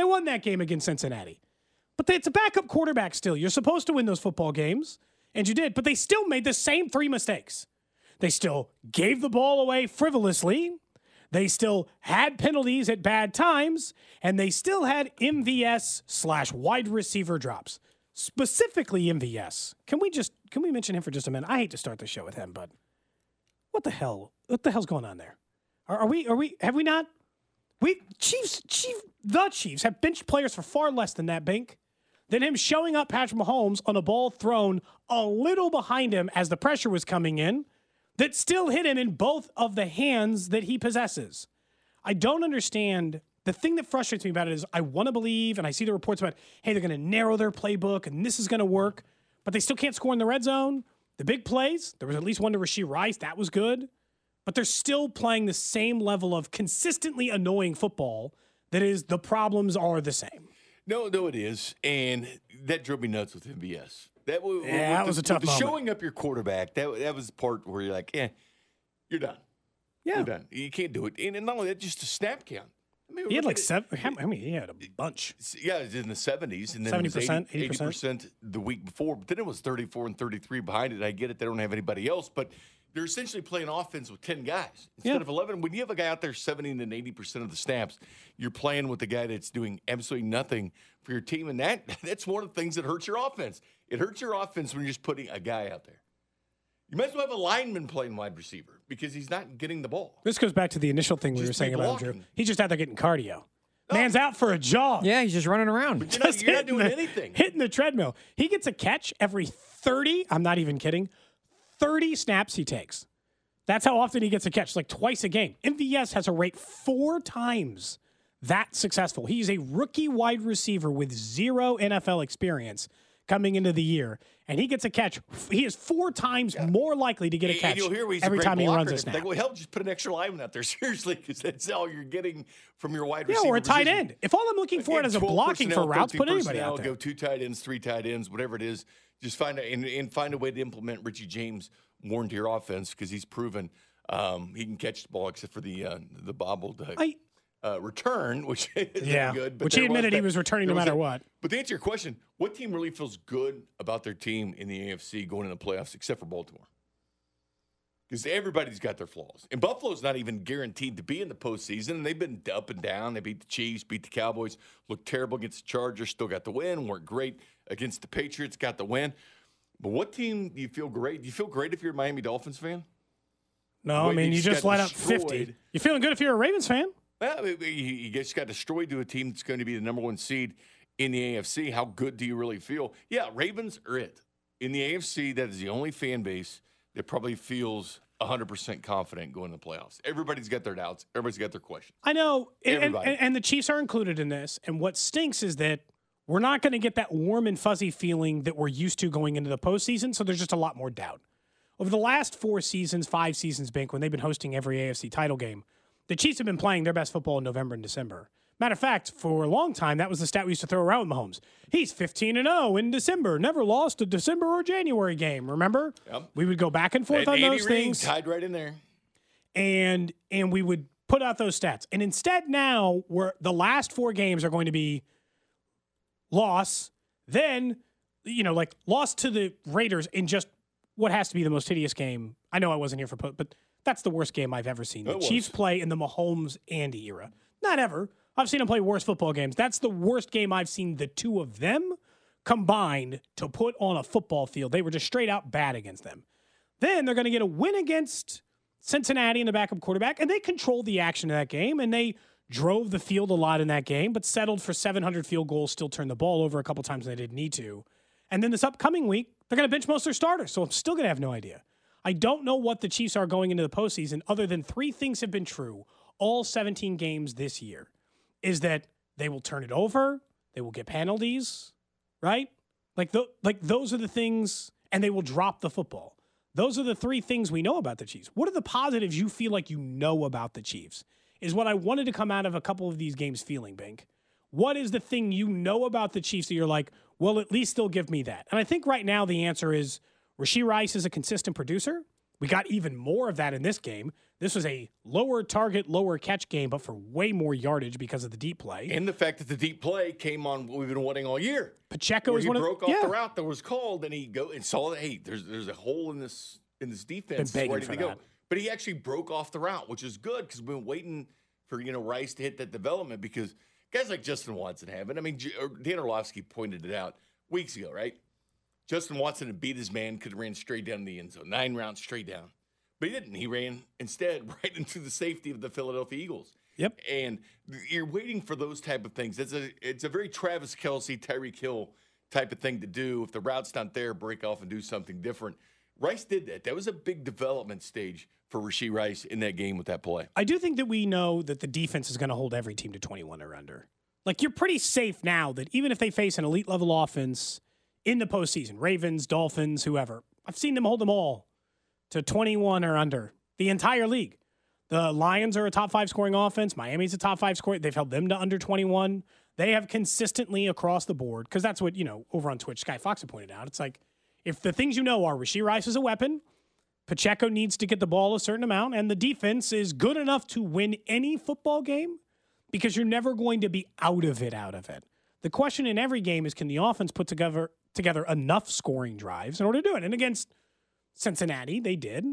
They won that game against Cincinnati. But it's a backup quarterback still. You're supposed to win those football games, and you did, but they still made the same three mistakes. They still gave the ball away frivolously. They still had penalties at bad times, and they still had MVS slash wide receiver drops. Specifically MVS. Can we just can we mention him for just a minute? I hate to start the show with him, but what the hell? What the hell's going on there? Are, are we are we have we not we Chiefs Chief the Chiefs have benched players for far less than that, Bink. Than him showing up Patrick Mahomes on a ball thrown a little behind him as the pressure was coming in that still hit him in both of the hands that he possesses. I don't understand. The thing that frustrates me about it is I want to believe, and I see the reports about, hey, they're going to narrow their playbook and this is going to work, but they still can't score in the red zone. The big plays, there was at least one to Rashee Rice, that was good, but they're still playing the same level of consistently annoying football that is the problems are the same. No, no, it is, and that drove me nuts with MVS. That, was, Yeah, that was the, a tough moment. showing up your quarterback. That that was the part where you're like, eh, you're done. Yeah. You're done. You can't do it. And, and not only that, just a snap count. I mean, He had like it. seven, how how many? He had a bunch. Yeah, it was in the 70s. And then 70%, 80 80%. 80% the week before. But then it was 34 and 33 behind it. I get it. They don't have anybody else. But they're essentially playing offense with 10 guys instead Yeah. of 11. When you have a guy out there 70 and 80% of the snaps, you're playing with a guy that's doing absolutely nothing for your team. And that that's one of the things that hurts your offense. It hurts your offense when you're just putting a guy out there. You might as well have a lineman playing wide receiver because he's not getting the ball. This goes back to the initial thing we Just were saying about him, Drew. He's just out there getting cardio. Man's out for a jog. Yeah, he's just running around. You're not, Just you're not doing the- anything. Hitting the treadmill. He gets a catch every 30, I'm not even kidding, 30 snaps he takes. That's how often he gets a catch, like twice a game. MVS has a rate four times that successful. He's a rookie wide receiver with zero NFL experience coming into the year, and he gets a catch. He is four times more likely to get a catch you'll hear he's every time he runs a snap. Go, hell, just put an extra lineman out there, seriously, because that's all you're getting from your wide yeah, receiver. or a tight end. If all I'm looking for is a blocking for routes, 13 put anybody out there. Go two tight ends, three tight ends, whatever it is. Just find a, and, and find a way to implement Richie James more into your offense because he's proven um, he can catch the ball except for the uh, the bobbled uh, I- uh, return, which is Yeah, good. But which he admitted he that- was returning no matter that. what. But to answer your question, what team really feels good about their team in the AFC going into the playoffs except for Baltimore? Because everybody's got their flaws. And Buffalo's not even guaranteed to be in the postseason. And they've been up and down. They beat the Chiefs, beat the Cowboys, looked terrible against the Chargers, still got the win, weren't great against the Patriots, got the win. But what team do you feel great? Do you feel great if you're a Miami Dolphins fan? No, I mean you just just let up fifty. You feeling good if you're a Ravens fan? Well, he just got destroyed to a team that's going to be the number one seed in the AFC. How good do you really feel? Yeah, Ravens are it. In the AFC, that is the only fan base that probably feels 100% confident going to the playoffs. Everybody's got their doubts. Everybody's got their questions. I know, and, and, and the Chiefs are included in this. And what stinks is that we're not going to get that warm and fuzzy feeling that we're used to going into the postseason. So there's just a lot more doubt. Over the last four seasons, five seasons, Bink, when they've been hosting every AFC title game, the Chiefs have been playing their best football in November and December. Matter of fact, for a long time, that was the stat we used to throw around with Mahomes. He's 15 and 0 in December, never lost a December or January game. Remember? Yep. We would go back and forth And on those things tied right in there. and and we would put out those stats. And instead now we're the last four games are going to be loss, then you know, like loss to the Raiders in just what has to be the most hideous game. I know I wasn't here for po- but that's the worst game I've ever seen. The It was. Chiefs play in the Mahomes Andy era. Not ever. I've seen them play worse football games. That's the worst game I've seen the two of them combined to put on a football field. They were just straight out bad against them. Then they're going to get a win against Cincinnati and the backup quarterback, and they controlled the action of that game, and they drove the field a lot in that game, but settled for 700 field goals, still turned the ball over a couple times when they didn't need to. And then this upcoming week, they're going to bench most of their starters, so I'm still going to have no idea. I don't know what the Chiefs are going into the postseason, other than three things have been true all 17 games this year is that they will turn it over, they will get penalties, right? Like, the, like those are the things, and they will drop the football. Those are the three things we know about the Chiefs. What are the positives you feel like you know about the Chiefs? Is what I wanted to come out of a couple of these games feeling, Bink. What is the thing you know about the Chiefs that you're like, well, at least they'll give me that? And I think right now the answer is Rashee Rice is a consistent producer. We got even more of that in this game. This was a lower target, lower catch game, but for way more yardage because of the deep play. And the fact that the deep play came on what we've been wanting all year. Pacheco is one of broke off yeah. the route that was called, and he go and saw that hey, there's there's a hole in this in this defense ready to go. But he actually broke off the route, which is good because we've been waiting for you know Rice to hit that development because guys like Justin Watson haven't. I mean, J- Dan Orlovsky pointed it out weeks ago, right? Justin Watson had beat his man, could have ran straight down the end zone, nine rounds straight down. But he didn't. He ran instead right into the safety of the Philadelphia Eagles. Yep. And you're waiting for those type of things. It's a it's a very Travis Kelce, Tyreek Hill type of thing to do. If the route's not there, break off and do something different. Rice did that. That was a big development stage for Rasheed Rice in that game with that play. I do think that we know that the defense is going to hold every team to 21 or under. Like you're pretty safe now that even if they face an elite level offense in the postseason, Ravens, Dolphins, whoever, I've seen them hold them all to 21 or under the entire league. The Lions are a top five scoring offense. Miami's a top five scoring. They've held them to under 21. They have consistently across the board because that's what you know over on Twitch. Sky Fox had pointed out. It's like if the things you know are Rasheed Rice is a weapon, Pacheco needs to get the ball a certain amount, and the defense is good enough to win any football game because you're never going to be out of it. Out of it. The question in every game is can the offense put together together enough scoring drives in order to do it? And against Cincinnati, they did.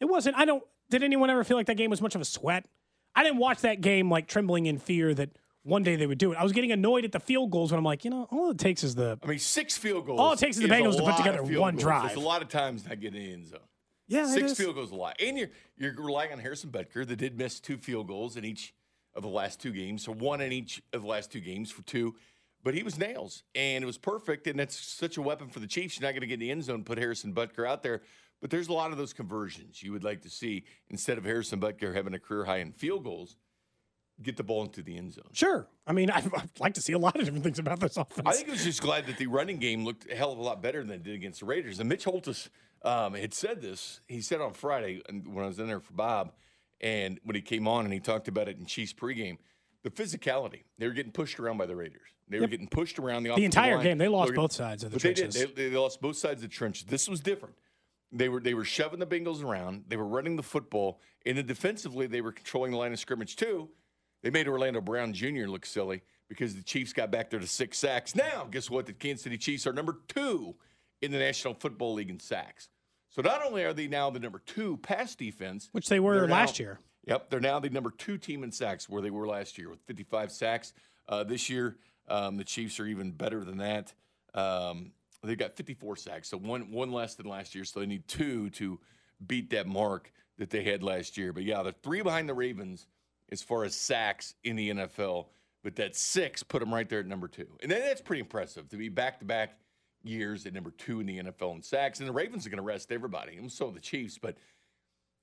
It wasn't. I don't. Did anyone ever feel like that game was much of a sweat? I didn't watch that game like trembling in fear that one day they would do it. I was getting annoyed at the field goals when I'm like, you know, all it takes is the I mean, six field goals. All it takes is the Bengals to put together one goals. drive. It's a lot of times not getting in the end zone. yeah. Six field goals a lot. And you're you're relying on Harrison Butker that did miss two field goals in each of the last two games. So one in each of the last two games for two. But he was nails and it was perfect. And that's such a weapon for the Chiefs. You're not going to get in the end zone, put Harrison Butker out there. But there's a lot of those conversions you would like to see instead of Harrison Butker having a career high in field goals, get the ball into the end zone. Sure. I mean, I'd, I'd like to see a lot of different things about this offense. I think it was just glad that the running game looked a hell of a lot better than it did against the Raiders. And Mitch Holthus um, had said this. He said on Friday and when I was in there for Bob, and when he came on and he talked about it in Chiefs pregame, the physicality. They were getting pushed around by the Raiders. They were getting pushed around the, the entire line. game, they lost were- both sides of the but trenches. They, did. They, they lost both sides of the trenches. This was different. They were they were shoving the Bengals around. They were running the football, and then defensively they were controlling the line of scrimmage too. They made Orlando Brown Jr. look silly because the Chiefs got back there to six sacks. Now, guess what? The Kansas City Chiefs are number two in the National Football League in sacks. So not only are they now the number two pass defense, Which they were they're now- last year. Yep, they're now the number two team in sacks where they were last year with 55 sacks. Uh, this year, um, the Chiefs are even better than that. Um, they've got 54 sacks, so one one less than last year. So they need two to beat that mark that they had last year. But yeah, they're three behind the Ravens as far as sacks in the NFL. But that six put them right there at number two, and that's pretty impressive to be back to back years at number two in the NFL in sacks. And the Ravens are going to rest everybody, and so are the Chiefs. But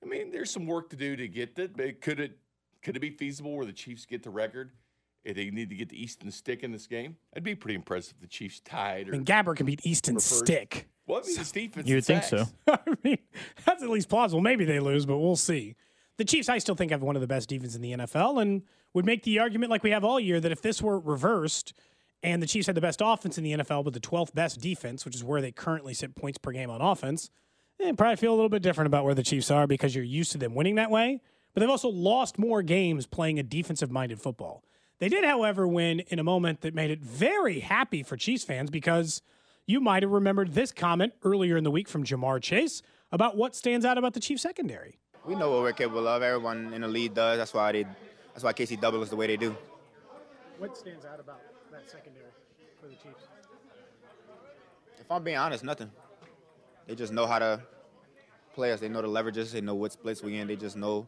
I mean, there's some work to do to get that. But could it could it be feasible where the Chiefs get the record? If they need to get the Easton Stick in this game, that'd be pretty impressive. if The Chiefs tied, or And Gabber can beat Easton first. Stick. well, I mean, this defense. You'd think so. I mean, that's at least plausible. Maybe they lose, but we'll see. The Chiefs, I still think, have one of the best defenses in the NFL and would make the argument, like we have all year, that if this were reversed and the Chiefs had the best offense in the NFL but the 12th best defense, which is where they currently sit points per game on offense, eh, probably feel a little bit different about where the Chiefs are because you're used to them winning that way. But they've also lost more games playing a defensive minded football. They did, however, win in a moment that made it very happy for Chiefs fans because you might have remembered this comment earlier in the week from Ja'Marr Chase about what stands out about the Chiefs secondary. We know what we're capable of. Everyone in the league does. That's why they. That's why KC double is the way they do. What stands out about that secondary for the Chiefs? If I'm being honest, nothing. They just know how to play us. They know the leverages. They know what splits we in. They just know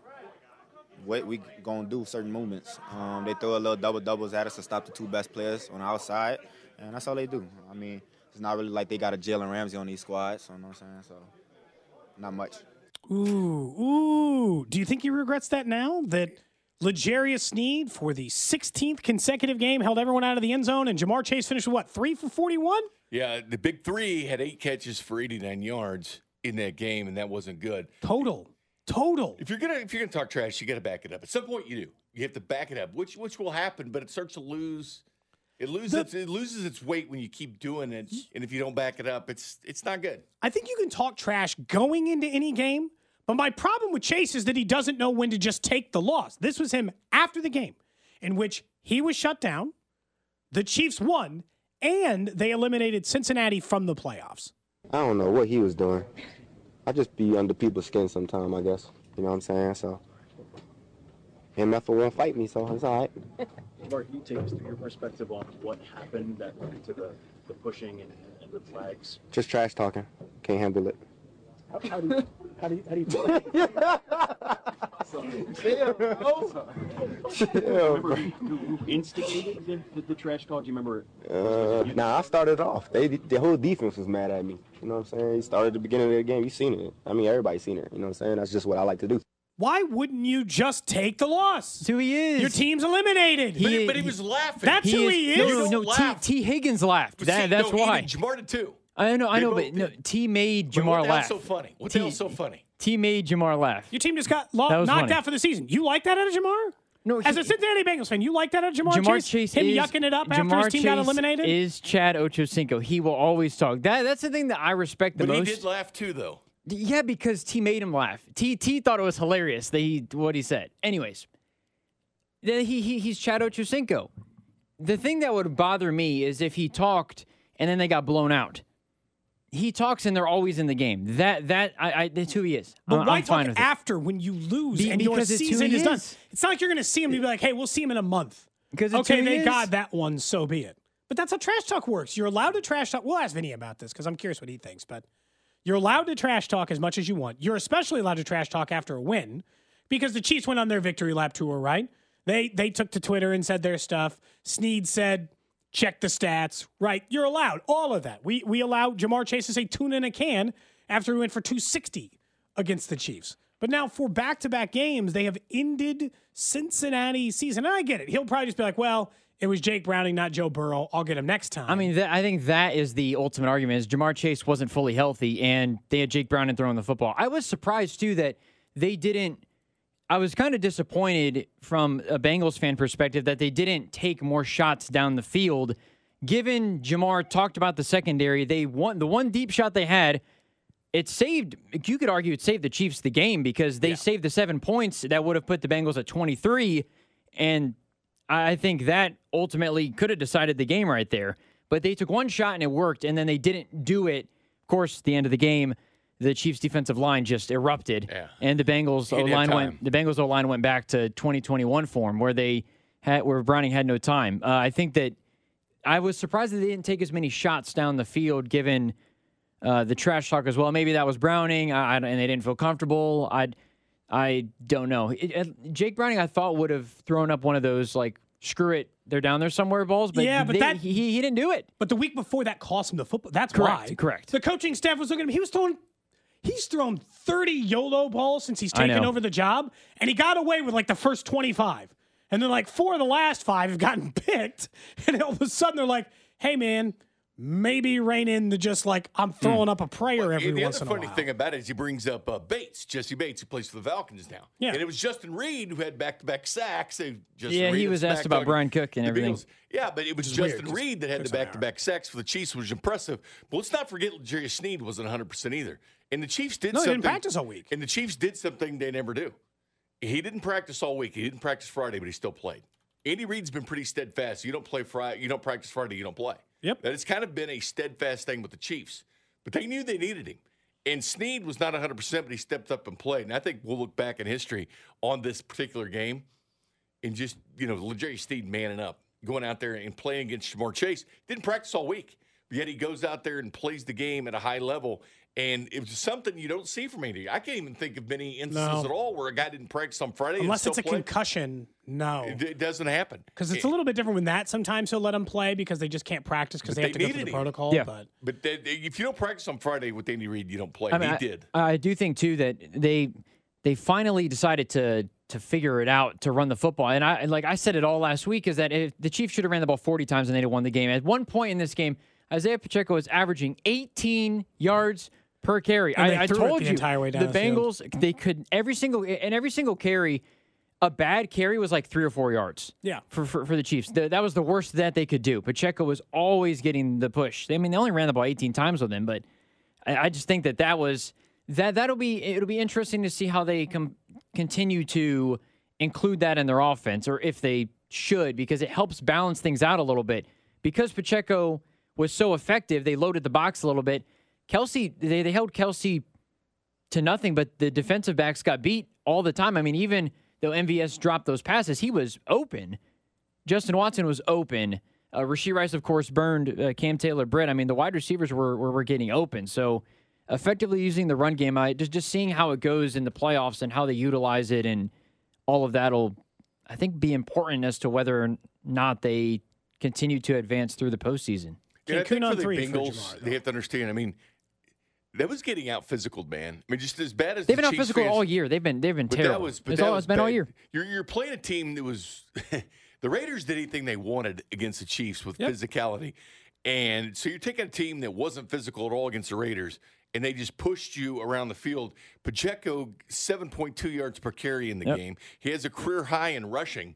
what we gonna do certain movements. Um, they throw a little double doubles at us to stop the two best players on our side, and that's all they do. I mean, it's not really like they got a Jalen Ramsey on these squads. You know what I'm saying? So, not much. Ooh, ooh. Do you think he regrets that now? That L'Jarius Sneed for the 16th consecutive game held everyone out of the end zone, and Ja'Marr Chase finished with what three for 41? Yeah, the big three had eight catches for 89 yards in that game, and that wasn't good. Total, total. If you're gonna if you're gonna talk trash, you got to back it up. At some point, you do. You have to back it up, which which will happen, but it starts to lose. It loses The- its, it loses its weight when you keep doing it, and if you don't back it up, it's it's not good. I think you can talk trash going into any game, but my problem with Chase is that he doesn't know when to just take the loss. This was him after the game, in which he was shut down, the Chiefs won, and they eliminated Cincinnati from the playoffs. I don't know what he was doing. I just be under people's skin sometime, I guess. You know what I'm saying? So MF will fight me, so it's all right. Mark, can you take us through your perspective on what happened that led to the, the pushing and, and the flags? Just trash talking. Can't handle it. How, how do you, how do you, how do you remember who, who who instigated the, the, the trash talk? Do you remember? Uh, nah, I started off. They the whole defense was mad at me. You know what I'm saying? He started at the beginning of the game. You seen it. I mean, everybody's seen it. You know what I'm saying? That's just what I like to do. Why wouldn't you just take the loss? That's who he is. Your team's eliminated. But, He- but he was laughing. That's who he is. No, You no, no. T. Tee Higgins laughed. But That, see, that's no, why. Ja'Marr did too. I know, I know, but no. T made Ja'Marr what the hell's laugh. so funny? What T- the hell's so funny? T made Ja'Marr laugh. Your team just got lo- knocked funny. out for the season. You like that out of Ja'Marr? No, As he- a Cincinnati Bengals fan, you like that out of Ja'Marr, Ja'Marr Chase? Chase Him is yucking it up Ja'Marr after his team got Chase eliminated? Is Chad Ochocinco? He will always talk. That that's the thing that I respect the But he did laugh too, though. Yeah, because T made him laugh. T T thought it was hilarious that he what he said. Anyways, then he, he he's Chad Ochocinco. The thing that would bother me is if he talked and then they got blown out. He talks and they're always in the game. That that I, I that's who he is. But I'm, why I'm talk fine with it. after when you lose Be- and your because it's who season he is done? It's not like you're going to see him and be like, hey, we'll see him in a month. Because okay, they is. got that one, so be it. But that's how trash talk works. You're allowed to trash talk. We'll ask Vinnie about this because I'm curious what he thinks. But you're allowed to trash talk as much as you want. You're especially allowed to trash talk after a win because the Chiefs went on their victory lap tour, right? They they took to Twitter and said their stuff. Sneed said, check the stats, right? You're allowed all of that. We we allow Ja'Marr Chase to say tuna in a can after he went for 260 against the Chiefs. But now for back-to-back games, they have ended Cincinnati season. And I get it. He'll probably just be like, well, it was Jake Browning, not Joe Burrow. I'll get him next time. I mean, that, I think that is the ultimate argument. Is Ja'Marr Chase wasn't fully healthy, and they had Jake Browning throwing the football. I was surprised too that they didn't. I was kind of disappointed from a Bengals fan perspective that they didn't take more shots down the field. Given Ja'Marr talked about the secondary, they won the one deep shot they had. It saved. You could argue it saved the Chiefs the game because they saved the seven points that would have put the Bengals at twenty three, and I think that ultimately could have decided the game right there. But they took one shot and it worked, and then they didn't do it. Of course, at the end of the game, the Chiefs' defensive line just erupted, Yeah. and the Bengals O line went. The Bengals O line went back to 2021 form, where they had where Browning had no time. Uh, I think that I was surprised that they didn't take as many shots down the field, given uh, the trash talk as well. Maybe that was Browning, I, I- and they didn't feel comfortable. I, I don't know. It, it- Jake Browning, I thought would have thrown up one of those like screw it, they're down there somewhere balls, but Yeah, but they- that- he, he didn't do it. But the week before that cost him the football. That's Correct, why. correct. The coaching staff was looking at him. He was throwing. He's thrown 30 YOLO balls since he's taken over the job, and he got away with like the first 25. And then like four of the last five have gotten picked. And all of a sudden they're like, hey, man, maybe rein in the just like, I'm throwing up a prayer every the once in a while. The funny thing about it is he brings up uh, Bates, Jessie Bates, who plays for the Falcons now. Yeah. And it was Justin Reid who had back-to-back sacks. They- Justin Yeah, he Reid was asked about Bryan Cook and everything. Bengals. Yeah, but it was Justin weird, Reid that had the Cook's on IR. back-to-back sacks for the Chiefs, which was impressive. But let's not forget Jerry Sneed wasn't 100% either. And the Chiefs did No, he something. didn't practice all week. And the Chiefs did something they never do. He didn't practice all week. He didn't practice Friday, but he still played. Andy Reid's been pretty steadfast. You don't play Friday, you don't practice Friday, you don't play. Yep. That has kind of been a steadfast thing with the Chiefs. But they knew they needed him. And Sneed was not 100%, but he stepped up and played. And I think we'll look back in history on this particular game and just, you know, Jerry Sneed manning up. going out there and playing against Ja'Marr Chase. Didn't practice all week, but yet he goes out there and plays the game at a high level. And it was something you don't see from Andy. I can't even think of many instances No. at all where a guy didn't practice on Friday. Unless still it's a play. concussion, no. It, it doesn't happen Because it's eh. a little bit different with that. Sometimes he'll let them play because they just can't practice because But they have they to go through the protocol. Yeah. But But they, they- if you don't practice on Friday with Andy Reid, you don't play. I mean, he I, did. I do think too that they they finally decided to to figure it out to run the football. And I like I said it all last week is that if the Chiefs should have ran the ball 40 times and they'd have won the game. At one point in this game, Isaiah Pacheco was averaging 18 yards per carry. I, I told the you entire way down the the field. Bengals they could every single and every single carry. A bad carry was like three or four yards. Yeah. for for, for the Chiefs, Th- that was the worst that they could do. Pacheco was always getting the push. I mean, they only ran the ball 18 times with him, but I, I just think that that was that that'll be it'll be interesting to see how they com- continue to include that in their offense, or if they should, because it helps balance things out a little bit. Because Pacheco was so effective, they loaded the box a little bit. Kelce, they, they held Kelce to nothing, but the defensive backs got beat all the time. I mean, even though MVS dropped those passes, he was open. Justin Watson was open. Uh, Rasheed Rice, of course, burned uh, Cam Taylor Britt. I mean, the wide receivers were, were were getting open. So, effectively using the run game, I just just seeing how it goes in the playoffs and how they utilize it, and all of that'll, I think, be important as to whether or not they continue to advance through the postseason. Yeah, I think for the three for Bengals, Ja'Marr, they have to understand. I mean, that was getting out physical, man. I mean, just as bad as They've the been out physical fans- all year. They've been they've been terrible. that was, but it's that all, was been all bad. year. You're you're playing a team that was the Raiders did anything they wanted against the Chiefs with Yep. physicality, and so you're taking a team that wasn't physical at all against the Raiders, and they just pushed you around the field. Pacheco, seven point two yards per carry in the Yep. game. He has a career high in rushing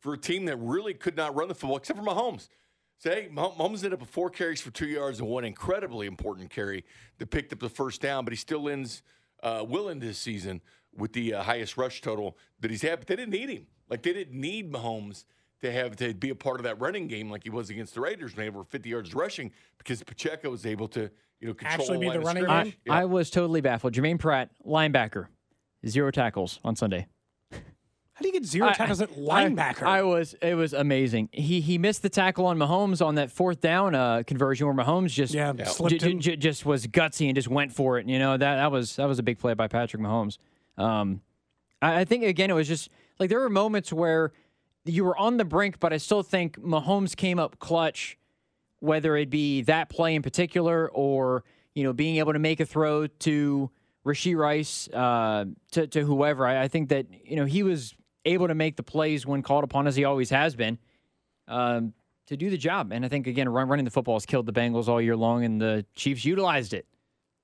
for a team that really could not run the football except for Mahomes. Say, Mah- Mahomes ended up with four carries for two yards and one incredibly important carry that picked up the first down, but he still ends, uh, will end this season with the uh, highest rush total that he's had. But they didn't need him. Like they didn't need Mahomes to have to be a part of that running game like he was against the Raiders when they were 50 yards rushing because Pacheco was able to, you know, control Actually be line the running scrimmage. game? Yeah. I was totally baffled. Germaine Pratt, linebacker, zero tackles on Sunday. How do you get zero tackles I- at linebacker? I, I was it was amazing. He he missed the tackle on Mahomes on that fourth down uh, conversion where Mahomes just Yeah, j- slipped j- him. j- just was gutsy and just went for it. You know that that was that was a big play by Patrick Mahomes. Um, I, I think again it was just like there were moments where you were on the brink, but I still think Mahomes came up clutch. Whether it be that play in particular or you know being able to make a throw to Rasheed Rice uh, to to whoever, I, I think that you know he was able to make the plays when called upon as he always has been um, to do the job. And I think again, run, running the football has killed the Bengals all year long, and the Chiefs utilized it.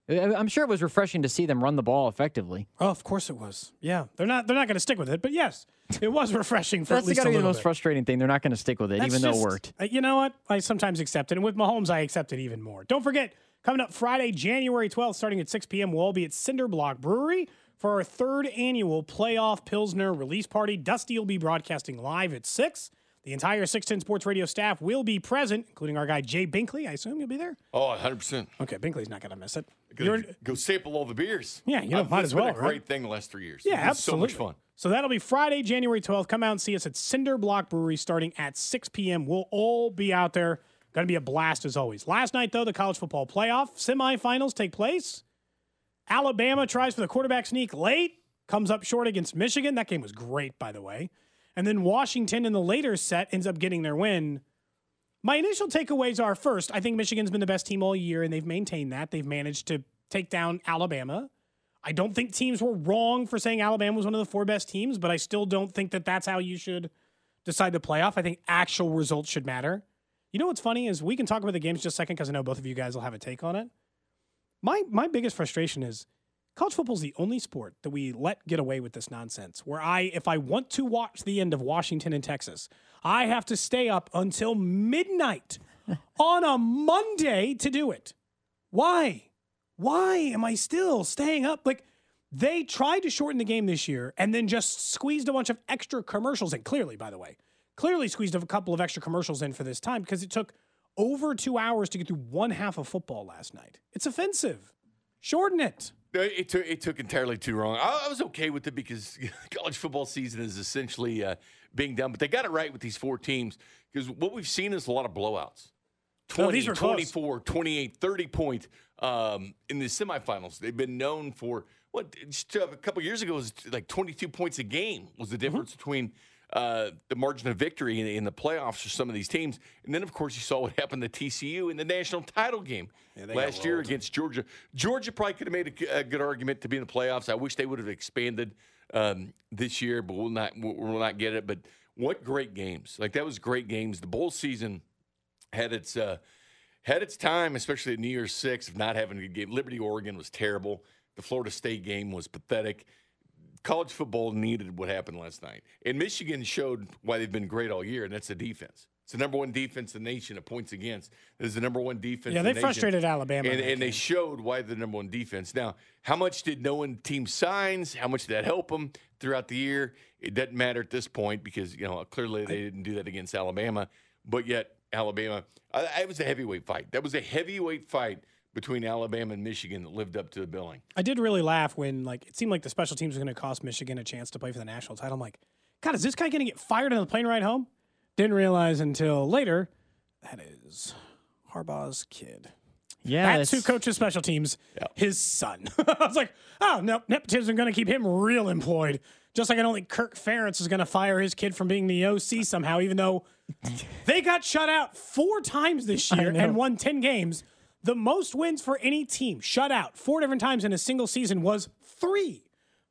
I'm sure it was refreshing to see them run the ball effectively. oh, of course it was. Yeah, they're not they're not going to stick with it, but yes, it was refreshing for That's at least got to a be the most bit. frustrating thing. They're not going to stick with it, That's even though it worked. uh, You know what? I sometimes accept it. And with Mahomes, I accept it even more. Don't forget, coming up Friday, January 12th, starting at 6 p.m., we'll all be at Cinder Block Brewery for our third annual playoff Pilsner release party. Dusty will be broadcasting live at 6. The entire 610 Sports Radio staff will be present, including our guy Jay Binkley. I assume you'll be there. Oh, 100%. Okay, Binkley's not going to miss it. Go, You're- go sample all the beers. Yeah, you know, Uh, might it's as been well, a right? great thing the last three years. Yeah, absolutely. So much fun. So that'll be Friday, January 12th. Come out and see us at Cinder Block Brewery starting at 6 p.m. We'll all be out there. Going to be a blast as always. Last night, though, the college football playoff semifinals take place. Alabama tries for the quarterback sneak late, comes up short against Michigan. That game was great, by the way. And then Washington in the later set ends up getting their win. My initial takeaways are first, I think Michigan's been the best team all year, and they've maintained that. They've managed to take down Alabama. I don't think teams were wrong for saying Alabama was one of the four best teams, but I still don't think that that's how you should decide the playoff. I think actual results should matter. You know what's funny is we can talk about the games just a second because I know both of you guys will have a take on it. My my biggest frustration is college football is the only sport that we let get away with this nonsense. Where I, if I want to watch the end of Washington and Texas, I have to stay up until midnight on a Monday to do it. Why? Why am I still staying up? Like they tried to shorten the game this year and then just squeezed a bunch of extra commercials in. Clearly, by the way, clearly squeezed a couple of extra commercials in for this time because it took over two hours to get through one half of football last night. It's offensive. Shorten it. It took, it took entirely too long. I, was okay with it because college football season is essentially uh, being done. But they got it right with these four teams because what we've seen is a lot of blowouts. No, 20, these were close. 24, 28, 30 point um, in the semifinals. They've been known for what just a couple years ago was like 22 points a game was the difference between uh, the margin of victory in, in the playoffs for some of these teams. And then, of course, you saw what happened to TCU in the national title game got last year against Georgia. Georgia probably could have made a good argument to be in the playoffs. I wish they would have expanded um, this year, but we'll not we'll we'll not get it. But what great games! Like that was great games. The bowl season had its uh, had its time, especially at New Year's Six, of not having a good game. Liberty Oregon was terrible. The Florida State game was pathetic. College football needed what happened last night, and Michigan showed why they've been great all year, and that's the defense. It's the number one defense in the nation at points against. It's the number one defense. Yeah, in they the frustrated Alabama and, and they showed why they're the number one defense. Now, how much did knowing team signs? How much did that help them throughout the year? It doesn't matter at this point because you know clearly they didn't do that against Alabama, but yet Alabama. I- it was a heavyweight fight. That was a heavyweight fight between Alabama and Michigan that lived up to the billing. I did really laugh when like it seemed like the special teams was going to cost Michigan a chance to play for the national title. I'm like, God, is this guy going to get fired on the plane ride home? Didn't realize until later that is Harbaugh's kid. Yeah, That's who coaches special teams. His son. I was like, oh no, nepotism going to keep him real employed. Just like I don't think Kirk Ferentz is going to fire his kid from being the OC somehow, even though they got shut out four times this year and won ten games. The most wins for any team shut out four different times in a single season was three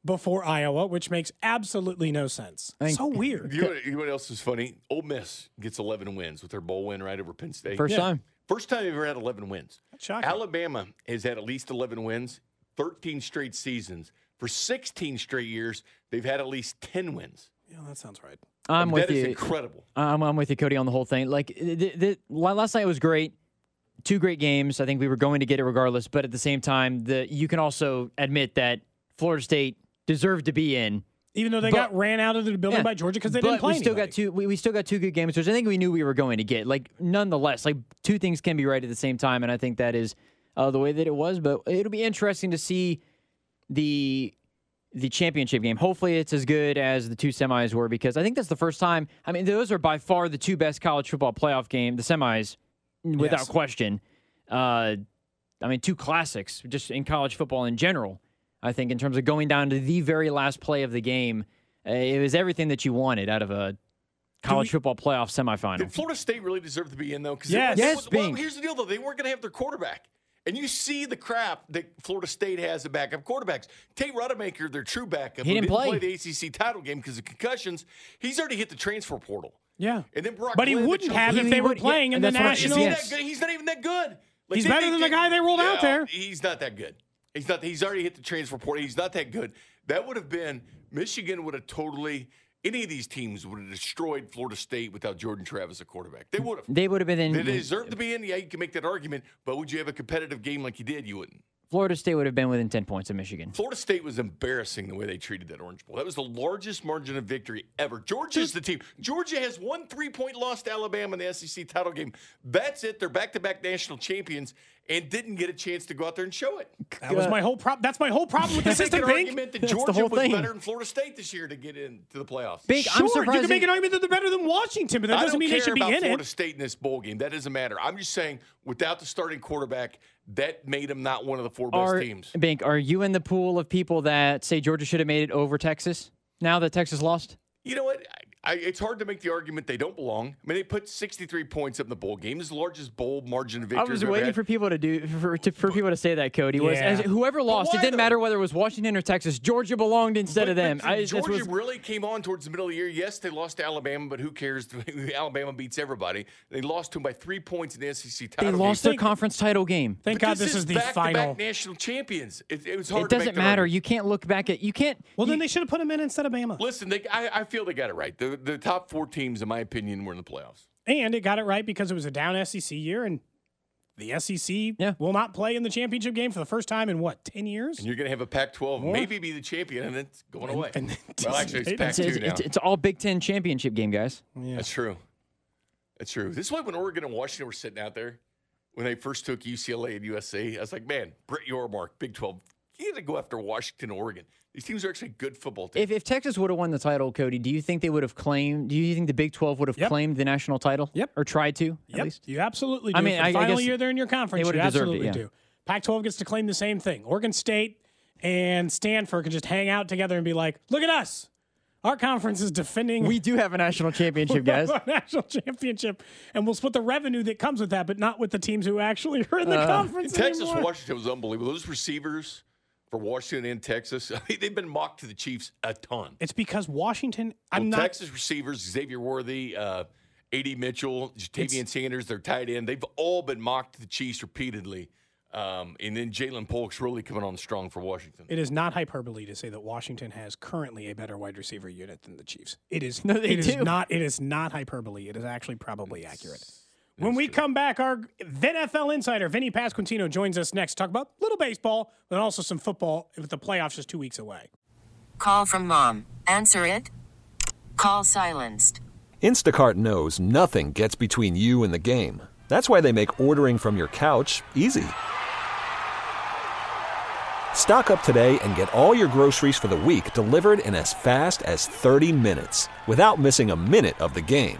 before Iowa, which makes absolutely no sense. So weird. You know, what- you know what else is funny? Ole Miss gets 11 wins with their bowl win right over Penn State. First time. First time they've ever had 11 wins. shocking. Alabama has had at least 11 wins, 13 straight seasons. For 16 straight years, they've had at least 10 wins. Yeah, that sounds right. I'm with is you. That is incredible. I'm, I'm with you, Cody, on the whole thing. Like the, the, the- last night was great. Two great games. I think we were going to get it regardless. But at the same time, the you can also admit that Florida State deserved to be in. Even though they But- got ran out of the building Yeah. by Georgia because they didn't play we still anybody. got two. We, we still got two good games, which I think we knew we were going to get. Like nonetheless, like two things can be right at the same time, and I think that is uh, the way that it was. But it'll be interesting to see the the championship game. Hopefully, it's as good as the two semis were because I think that's the first time. I mean, those are by far the two best college football playoff game, the semis, without Yes. question. Uh, I mean, two classics just in college football in general. I think in terms of going down to the very last play of the game, uh, it was everything that you wanted out of a college football playoff semifinal. Did Florida State really deserve to be in, though? Yes. they- Yes, well, here's the deal, though. They weren't going to have their quarterback. And you see the crap that Florida State has at backup quarterbacks. Tate Rodemaker, their true backup, He who didn't play. the ACC title game because of concussions, he's already hit the transfer portal. Yeah. And then Brock But he Glenn, the wouldn't Chelsea- have He- if they were would- yeah, playing in the that's what I- Is he national. that? He's not even that good. Like, He's they- better they- than the guy they rolled out there. He's not that good. He's not. He's already hit the transfer portal. He's not that good. That would have been Michigan would have totally. Any of these teams would have destroyed Florida State without Jordan Travis at quarterback. They would have. They would have been in. They deserve to be in? Yeah, you can make that argument. But would you have a competitive game like you did? You wouldn't. Florida State would have been within ten points of Michigan. Florida State was embarrassing the way they treated that Orange Bowl. That was the largest margin of victory ever. Georgia's the team. Georgia has one three point loss to Alabama in the SEC title game. That's it. They're back to back national champions and didn't get a chance to go out there and show it. That was my whole problem. That's my whole problem with the Make an system, Bink. argument that That's the Georgia whole was thing. better than Florida State this year to get into the playoffs. Bink, Sure, I'm surprised. you can make they- an argument that they're better than Washington, but that I doesn't mean they should be about in Florida it. State in this bowl game. That doesn't matter. I'm just saying, without the starting quarterback, that made them not one of the four best are, teams. Bink, are you in the pool of people that say Georgia should have made it over Texas now that Texas lost? You know what? I, I, it's hard to make the argument they don't belong. I mean, they put 63 points up in the bowl game. This is the largest bowl margin of victory. I was waiting had. for people to do for, to, for people to say that. Cody was Yeah. as, whoever lost. It didn't though? matter whether it was Washington or Texas. Georgia belonged instead But- of them. but I, Georgia was, really came on towards the middle of the year. Yes, they lost to Alabama, but who cares? Alabama beats everybody. They lost to them by three points in the SEC title. they lost game. their conference title game. Thank But God this is the final. national champions. It, it was hard. It doesn't that matter. argument. You can't look back at you can't. Well, then they should have put them in instead of Bama. Listen, they, I, I feel they got it right. The, the top four teams, in my opinion, were in the playoffs. And it got it right because it was a down SEC year, and the SEC Yeah. will not play in the championship game for the first time in what ten years? And you're going to have a Pac-12 More? maybe be the champion, and it's going away. and then well, actually, it's it's- it's, Pac-2 it's, now. it's, it's all Big Ten championship game, guys. Yeah. That's true. That's true. This is why when Oregon and Washington were sitting out there, when they first took UCLA and USC, I was like, man, Brett Yormark, Big 12, you got to go after Washington, Oregon. These teams are actually good football teams. If, if Texas would have won the title, Cody, do you think they would have claimed? Do you think the Big Twelve would have Yep. claimed the national title? Yep. Or tried to? At Yep, least. you absolutely do. I mean, For I- I the final guess year they're in your conference, they you would've it, absolutely yeah. do. Pac-12 gets to claim the same thing. Oregon State and Stanford can just hang out together and be like, "Look at us, our conference is defending We do have a national championship, guys. a national championship, and we'll split the revenue that comes with that, but not with the teams who actually are in the Uh, conference Texas, anymore." Washington was unbelievable. Those receivers for Washington and Texas, I mean, they've been mocked to the Chiefs a ton. It's because Washington. I'm Well, not. Texas receivers, Xavier Worthy, uh, A.D. Mitchell, Ja'Tavion It's- Sanders, their tight end, they've all been mocked to the Chiefs repeatedly. Um, and then Ja'Lynn Polk's really coming on strong for Washington. It is not hyperbole to say that Washington has currently a better wide receiver unit than the Chiefs. It is. No, they it is do. not. It is not hyperbole. It is actually probably accurate. When we come back, our NFL insider Vinnie Pasquantino joins us next. to Talk about little baseball, but also some football with the playoffs just two weeks away. Call from mom. Answer it. Call silenced. Instacart knows nothing gets between you and the game. That's why they make ordering from your couch easy. Stock up today and get all your groceries for the week delivered in as fast as 30 minutes without missing a minute of the game.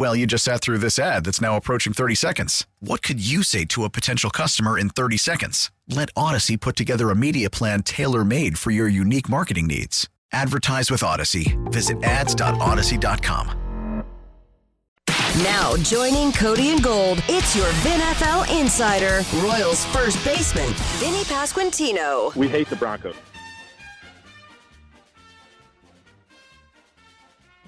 Well, you just sat through this ad that's now approaching 30 seconds. What could you say to a potential customer in 30 seconds? Let Audacy put together a media plan tailor made for your unique marketing needs. Advertise with Audacy. Visit ads.audacy.com. Now joining Cody and Gold, it's your viNFL insider, Royals first baseman, Vinnie Pasquantino. We hate the Broncos.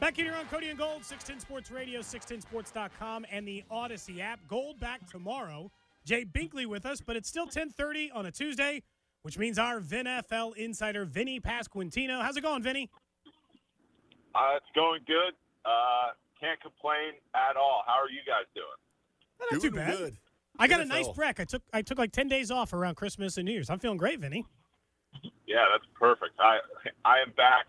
Back in here on Cody and Gold, 610 Sports Radio, 610sports.com, and the Audacy app. Gold back tomorrow. Jay Binkley with us, but it's still 1030 on a Tuesday, which means our viNFL insider, Vinnie Pasquantino. How's it going, Vinnie? Uh, it's going good. Uh, can't complain at all. How are you guys doing? Not too bad. I got a nice break. I took I took like 10 days off around Christmas and New Year's. I'm feeling great, Vinnie. Yeah, that's perfect. I I am back.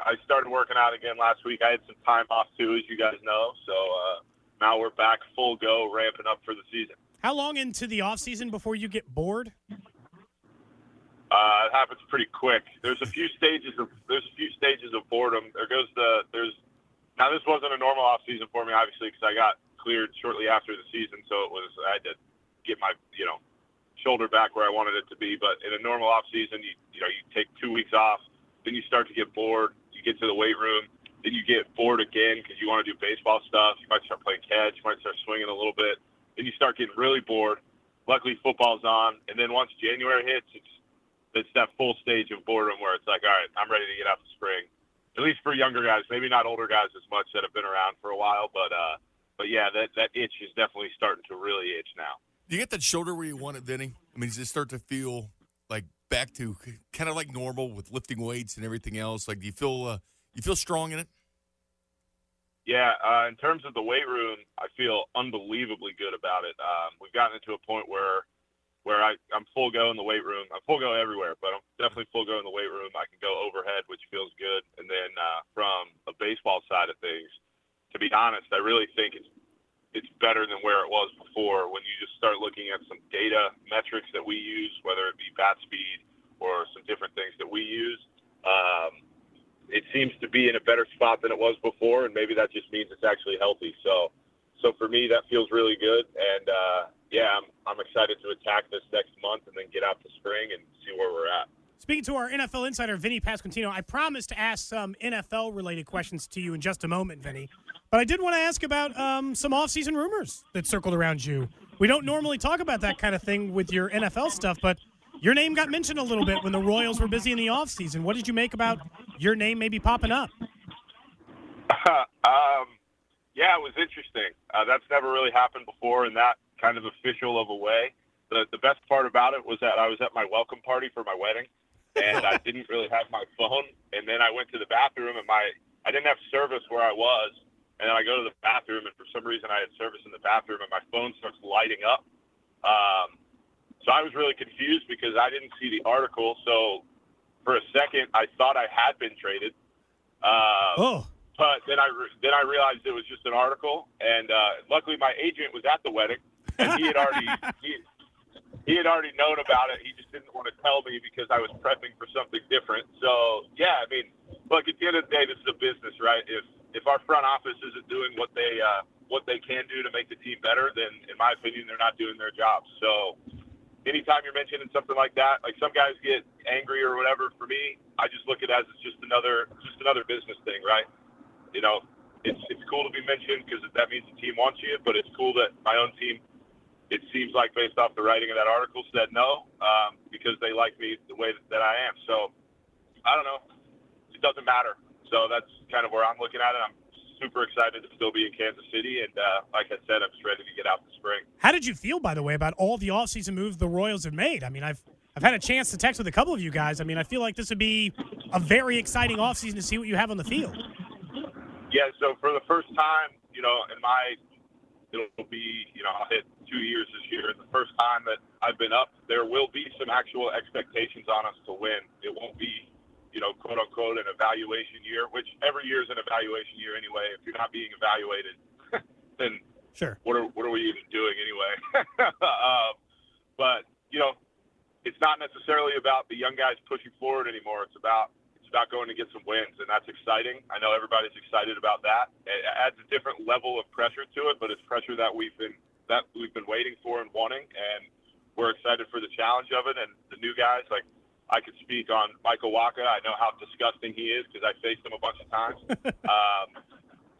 I started working out again last week. I had some time off too, as you guys know. So uh, now we're back full go, ramping up for the season. How long into the off season before you get bored? Uh, it happens pretty quick. There's a few stages of there's a few stages of boredom. There goes the there's now this wasn't a normal off season for me, obviously, because I got cleared shortly after the season, so it was I had to get my you know shoulder back where I wanted it to be. But in a normal off season, you you know you take two weeks off, then you start to get bored. Get to the weight room, then you get bored again because you want to do baseball stuff. You might start playing catch, you might start swinging a little bit. Then you start getting really bored. Luckily, football's on, and then once January hits, it's it's that full stage of boredom where it's like, all right, I'm ready to get out to spring. At least for younger guys, maybe not older guys as much that have been around for a while, but uh, but yeah, that that itch is definitely starting to really itch now. Do you get that shoulder where you want it, Vinnie? I mean, does it start to feel like back to kind of like normal with lifting weights and everything else? Like, do you feel uh, you feel strong in it? Yeah, uh, in terms of the weight room, I feel unbelievably good about it. Um, we've gotten it to a point where where I, I'm full go in the weight room. I'm full go everywhere, but I'm definitely full go in the weight room. I can go overhead, which feels good. And then uh, from a baseball side of things, to be honest, I really think it's it's better than where it was before. When you just start looking at some data metrics that we use, whether it be bat speed or some different things that we use, um, it seems to be in a better spot than it was before, and maybe that just means it's actually healthy. So, so for me, that feels really good, and uh, yeah, I'm I'm excited to attack this next month and then get out to spring and see where we're at. Speaking to our NFL insider, Vinnie Pasquantino, I promised to ask some NFL related questions to you in just a moment, Vinnie. But I did want to ask about um, some offseason rumors that circled around you. We don't normally talk about that kind of thing with your NFL stuff, but your name got mentioned a little bit when the Royals were busy in the offseason. What did you make about your name maybe popping up? um, yeah, it was interesting. Uh, that's never really happened before in that kind of official of a way. The the best part about it was that I was at my welcome party for my wedding, and I didn't really have my phone. And then I went to the bathroom, and my I didn't have service where I was, and then I go to the bathroom, and for some reason I had service in the bathroom, and my phone starts lighting up. Um, so I was really confused because I didn't see the article. So for a second, I thought I had been traded. Uh, oh. But then I re- then I realized it was just an article, and uh, luckily my agent was at the wedding, and he had already he, he had already known about it. He just didn't want to tell me because I was prepping for something different. So yeah, I mean, look at the end of the day, this is a business, right? If if our front office isn't doing what they uh, what they can do to make the team better, then in my opinion, they're not doing their job. So anytime you're mentioning something like that, like some guys get angry or whatever. For me, I just look at it as it's just another just another business thing, right? You know, it's it's cool to be mentioned because that means the team wants you, but it's cool that my own team. It seems like based off the writing of that article said no um, because they like me the way that, I am. So I don't know. It doesn't matter. So that's kind of where I'm looking at it. I'm super excited to still be in Kansas City, and uh, like I said, I'm just ready to get out this spring. How did you feel, by the way, about all the offseason moves the Royals have made? I mean, I've I've had a chance to text with a couple of you guys. I mean, I feel like this would be a very exciting offseason to see what you have on the field. Yeah, so for the first time, you know, in my it'll be, you know, I'll hit two years this year. The first time that I've been up, there will be some actual expectations on us to win. It won't be, you know, quote unquote, an evaluation year, which every year is an evaluation year anyway. If you're not being evaluated, then sure, what are what are we even doing anyway? um, but you know, it's not necessarily about the young guys pushing forward anymore. It's about it's about going to get some wins, and that's exciting. I know everybody's excited about that. It adds a different level of pressure to it, but it's pressure that we've been that we've been waiting for and wanting, and we're excited for the challenge of it. And the new guys, like I could speak on Michael Wacha. I know how disgusting he is because I faced him a bunch of times. um,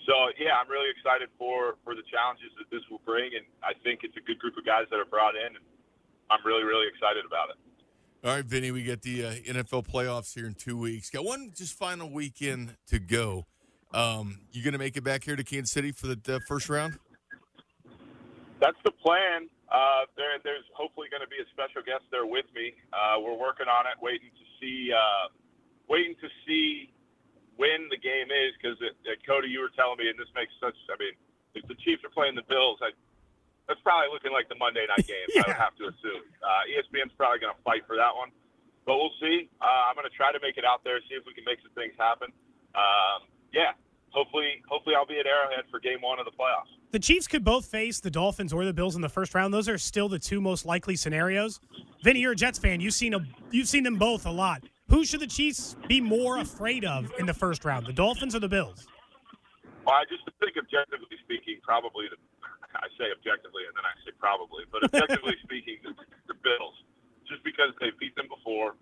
so yeah, I'm really excited for for the challenges that this will bring, and I think it's a good group of guys that are brought in, and I'm really really excited about it. All right, Vinnie, we get the uh, NFL playoffs here in two weeks. Got one just final weekend to go. Um, you going to make it back here to Kansas City for the uh, first round? That's the plan. Uh, there, there's hopefully going to be a special guest there with me. Uh, we're working on it, waiting to see, uh, waiting to see when the game is. Because Cody, you were telling me, and this makes sense. I mean, if the Chiefs are playing the Bills, I that's probably looking like the Monday night game. yeah. I would have to assume. Uh, ESPN's probably going to fight for that one, but we'll see. Uh, I'm going to try to make it out there, see if we can make some things happen. Um, yeah, hopefully, hopefully I'll be at Arrowhead for Game One of the playoffs. The Chiefs could both face the Dolphins or the Bills in the first round. Those are still the two most likely scenarios. Vinnie, you're a Jets fan. You've seen a, you've seen them both a lot. Who should the Chiefs be more afraid of in the first round, the Dolphins or the Bills? Well, I just think objectively speaking, probably the I say objectively and then I say probably, but objectively speaking, the, the Bills, just because they beat them before,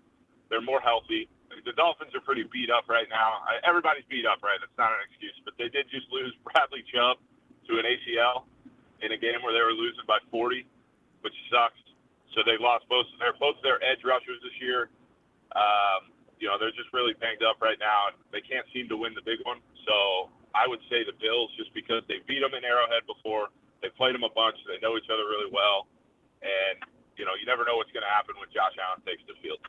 they're more healthy. The Dolphins are pretty beat up right now. I, everybody's beat up, right? That's not an excuse, but they did just lose Bradley Chubb to an ACL in a game where they were losing by 40, which sucks. So they lost both of their both of their edge rushers this year. Um, you know, they're just really banged up right now, they can't seem to win the big one. So I would say the Bills, just because they beat them in Arrowhead before, they played them a bunch. They know each other really well, and you know you never know what's going to happen when Josh Allen takes the field.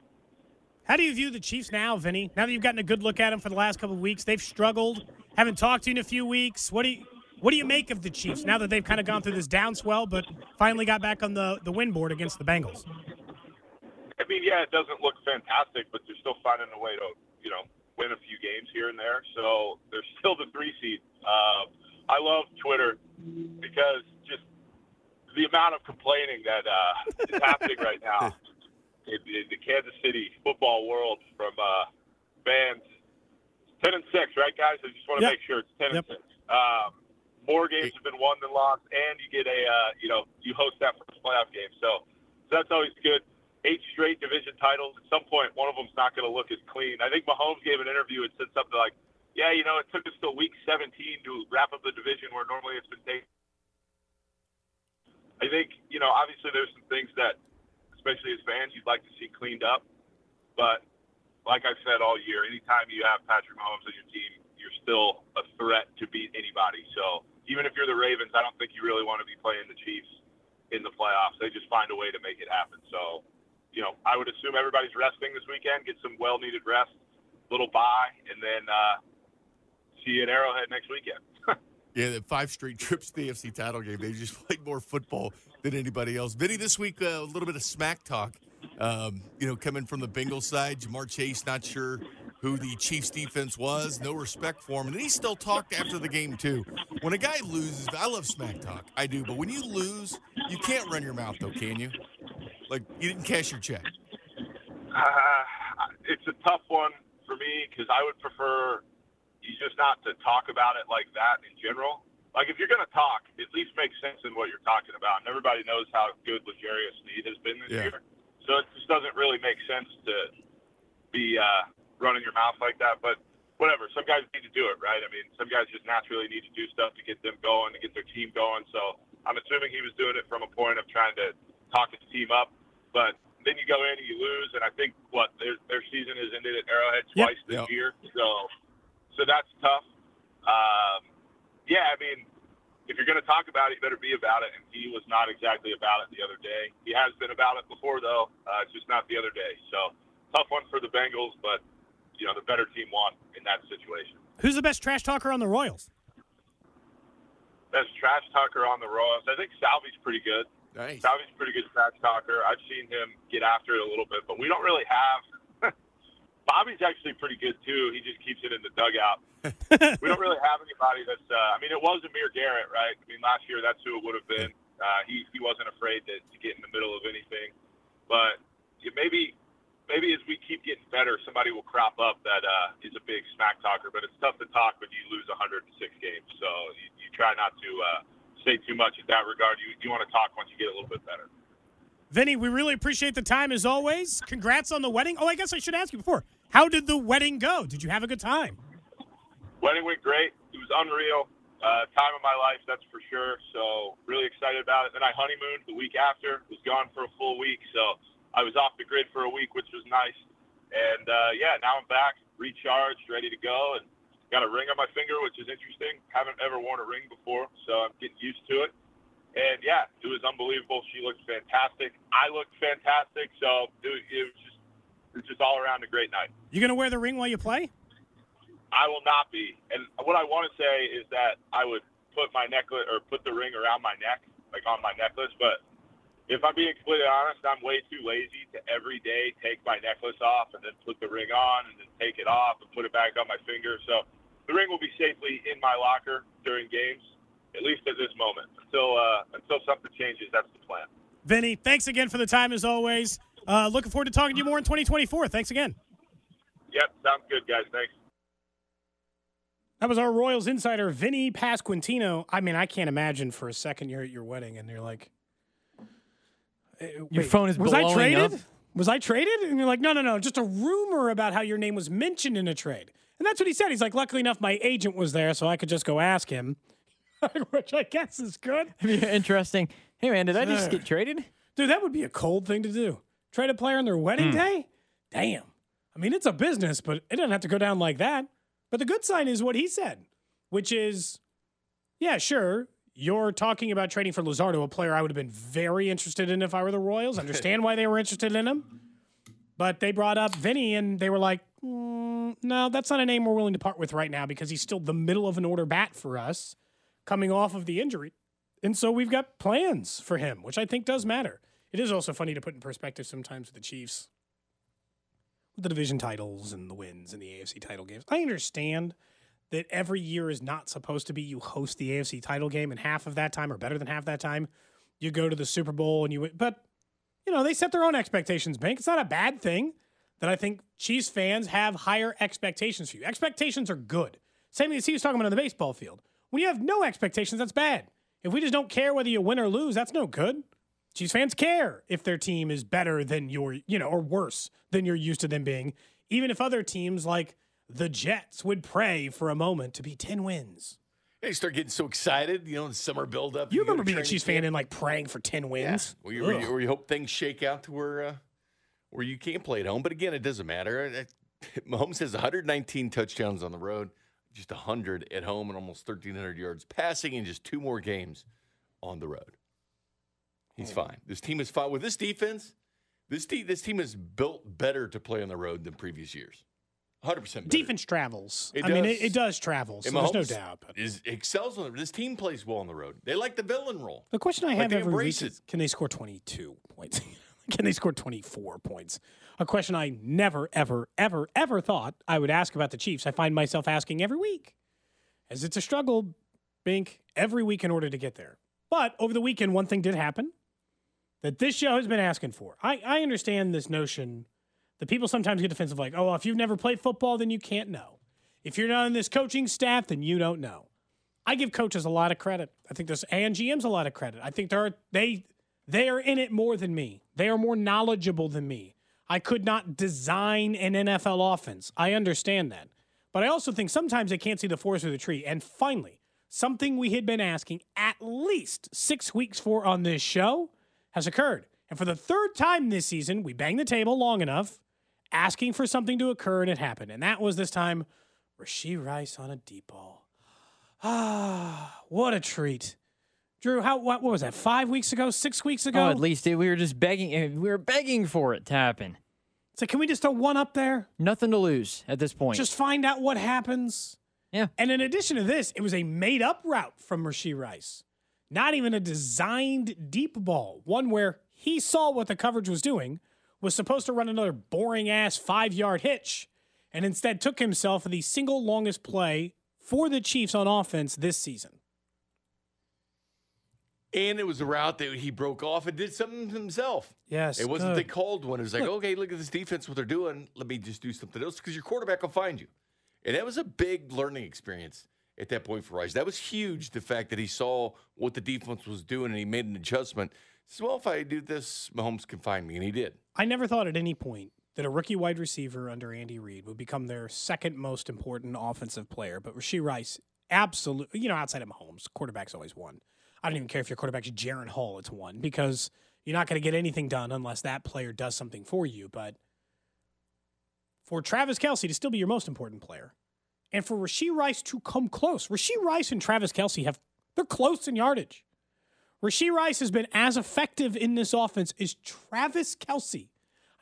How do you view the Chiefs now, Vinnie? Now that you've gotten a good look at them for the last couple of weeks, they've struggled. Haven't talked to you in a few weeks. What do you what do you make of the Chiefs now that they've kind of gone through this downswell, but finally got back on the the win board against the Bengals? I mean, yeah, it doesn't look fantastic, but they're still finding a way to you know win a few games here and there. So they're still the three seed. Uh, I love Twitter because just the amount of complaining that uh, is happening right now in, in, the Kansas City football world from uh, fans. Ten and six, right, guys? I just want to yep. make sure it's ten yep. and six. Um, more games have been won than lost, and you get a uh, you know you host that first playoff game, so, so that's always good. Eight straight division titles. At some point, one of them's not going to look as clean. I think Mahomes gave an interview and said something like, "Yeah, you know, it took us till week 17 to wrap up the division where normally it's been taken." I think, you know, obviously there's some things that, especially as fans, you'd like to see cleaned up. But like I've said all year, anytime you have Patrick Mahomes on your team, you're still a threat to beat anybody. So even if you're the Ravens, I don't think you really want to be playing the Chiefs in the playoffs. They just find a way to make it happen. So, you know, I would assume everybody's resting this weekend, get some well needed rest, little bye, and then uh, see you at Arrowhead next weekend. Yeah, the five straight trips to the AFC title game. They just played more football than anybody else. Vinnie, this week, uh, a little bit of smack talk. Um, you know, coming from the Bengals side, Ja'Marr Chase not sure who the Chiefs defense was, no respect for him. And he still talked after the game, too. When a guy loses, I love smack talk. I do. But when you lose, you can't run your mouth, though, can you? Like, you didn't cash your check. Uh, it's a tough one for me because I would prefer you just not to talk about it like that in general. Like if you're going to talk, at least make sense in what you're talking about. And everybody knows how good L'Jarius Sneed has been this Yeah. year, so it just doesn't really make sense to be uh, running your mouth like that. But whatever, some guys need to do it, right? I mean, some guys just naturally need to do stuff to get them going, to get their team going. So I'm assuming he was doing it from a point of trying to talk his team up. But then you go in and you lose, and I think what their their season has ended at Arrowhead Yep. twice this year. So so that's tough. Um, yeah, I mean, if you're going to talk about it, you better be about it. And he was not exactly about it the other day. He has been about it before, though. Uh, it's just not the other day. So tough one for the Bengals, but you know the better team won in that situation. Who's the best trash talker on the Royals? Best trash talker on the Royals. I think Salvy's pretty good. Nice. Salvy's pretty good trash talker. I've seen him get after it a little bit, but we don't really have. Bobby's actually pretty good too. He just keeps it in the dugout. we don't really have anybody that's. Uh, I mean, it was Amir Garrett, right? I mean, last year that's who it would have been. Uh, he he wasn't afraid to, to get in the middle of anything, but maybe maybe as we keep getting better, somebody will crop up that uh, is a big smack talker. But it's tough to talk when you lose 106 games. So you, you try not to uh, say too much in that regard. You you want to talk once you get a little bit better. Vinnie, we really appreciate the time as always. Congrats on the wedding. Oh, I guess I should ask you before. How did the wedding go? Did you have a good time? Wedding went great. It was unreal. Uh, time of my life, that's for sure. So really excited about it. Then I honeymooned the week after. Was gone for a full week, so I was off the grid for a week, which was nice. And uh, yeah, now I'm back, recharged, ready to go, and got a ring on my finger, which is interesting. Haven't ever worn a ring before, so I'm getting used to it. And yeah, it was unbelievable. She looked fantastic. I looked fantastic. So it, it was just it was just all around a great night. You gonna wear the ring while you play? I will not be. And what I want to say is that I would put my necklace or put the ring around my neck, like on my necklace. But if I'm being completely honest, I'm way too lazy to every day take my necklace off and then put the ring on and then take it off and put it back on my finger. So the ring will be safely in my locker during games, at least at this moment. Until uh, until something changes, that's the plan. Vinnie, thanks again for the time as always. Uh, looking forward to talking to you more in 2024. Thanks again. Yep, sounds good, guys. Thanks. That was our Royals insider, Vinnie Pasquantino. I mean, I can't imagine for a second you're at your wedding and you're like, Your wait, phone is was I traded? up. Was I traded? And you're like, no, no, no, just a rumor about how your name was mentioned in a trade. And that's what he said. He's like, luckily enough, my agent was there, so I could just go ask him, which I guess is good. Interesting. Hey man, did I just get traded? Dude, that would be a cold thing to do. Trade a player on their wedding Hmm. day? Damn. I mean, it's a business, but it doesn't have to go down like that. But the good sign is what he said, which is, yeah, sure, you're talking about trading for Luzardo, a player I would have been very interested in if I were the Royals. Understand why they were interested in him. But they brought up Vinnie, and they were like, "Mm, no, that's not a name we're willing to part with right now because he's still the middle of an order bat for us coming off of the injury. And so we've got plans for him, which I think does matter. It is also funny to put in perspective sometimes with the Chiefs, with the division titles and the wins and the AFC title games. I understand that every year is not supposed to be you host the AFC title game, and half of that time, or better than half that time, you go to the Super Bowl and you. But, you know, they set their own expectations, Bank. It's not a bad thing that I think Chiefs fans have higher expectations for you. Expectations are good. Same thing as he was talking about on the baseball field. When you have no expectations, that's bad. If we just don't care whether you win or lose, that's no good. Chiefs fans care if their team is better than your, you know, or worse than you're used to them being, even if other teams like the Jets would pray for a moment to be 10 wins. They start getting so excited, you know, the summer buildup. You to remember being a Chiefs fan and like praying for 10 wins? You, where, you, where you hope things shake out to where uh, where you can't play at home. But again, it doesn't matter. Mahomes has 119 touchdowns on the road, just 100 at home, and almost 1,300 yards passing in just two more games on the road. He's fine. This team is fine with this defense. This this team is built better to play on the road than previous years. 100 percent. Defense travels. It I mean, it, it does travel, so there's no doubt. Is excels on this team plays well on the road. They like the villain role. the question I have every week is, can they score 22 points? can they score 24 points? A question I never, ever, ever, ever thought I would ask about the Chiefs. I find myself asking every week, as it's a struggle, Bink, every week in order to get there. But over the weekend, one thing did happen that this show has been asking for. I, I understand this notion that people sometimes get defensive, like, oh, well, if you've never played football, then you can't know. If you're not on this coaching staff, then you don't know. I give coaches a lot of credit. I think there's and GMs a lot of credit. I think they're they they are in it more than me. They are more knowledgeable than me. I could not design an NFL offense. I understand that. But I also think sometimes they can't see the forest through the tree. And finally, something we had been asking at least six weeks for on this show has occurred. And for the third time this season, we banged the table long enough asking for something to occur, and it happened. And that was this time Rashee Rice on a deep ball. Ah, what a treat. Drew, how what, what was that? Five weeks ago? Six weeks ago? Oh, at least we were just begging. eh, We were begging for it to happen. So can we just throw one up there? Nothing to lose at this point. Just find out what happens. Yeah. And in addition to this, it was a made up route from Rashee Rice. Not even a designed deep ball, one where he saw what the coverage was doing, was supposed to run another boring ass five yard hitch, and instead took himself the single longest play for the Chiefs on offense this season. And it was a route that he broke off and did something himself. Yes. It wasn't good. they called one. It was like, Look. okay, look at this defense, what they're doing. Let me just do something else because your quarterback will find you. And that was a big learning experience at that point for Rice. That was huge, the fact that he saw what the defense was doing and he made an adjustment. Said, well, if I do this, Mahomes can find me. And he did. I never thought at any point that a rookie wide receiver under Andy Reid would become their second most important offensive player. But Rashee Rice, absolutely, you know, outside of Mahomes, quarterback's always one. I don't even care if your quarterback's Jaren Hall, it's one because you're not going to get anything done unless that player does something for you. But for Travis Kelce to still be your most important player, and for Rashee Rice to come close, Rashee Rice and Travis Kelce have they're close in yardage. Rashee Rice has been as effective in this offense as Travis Kelce.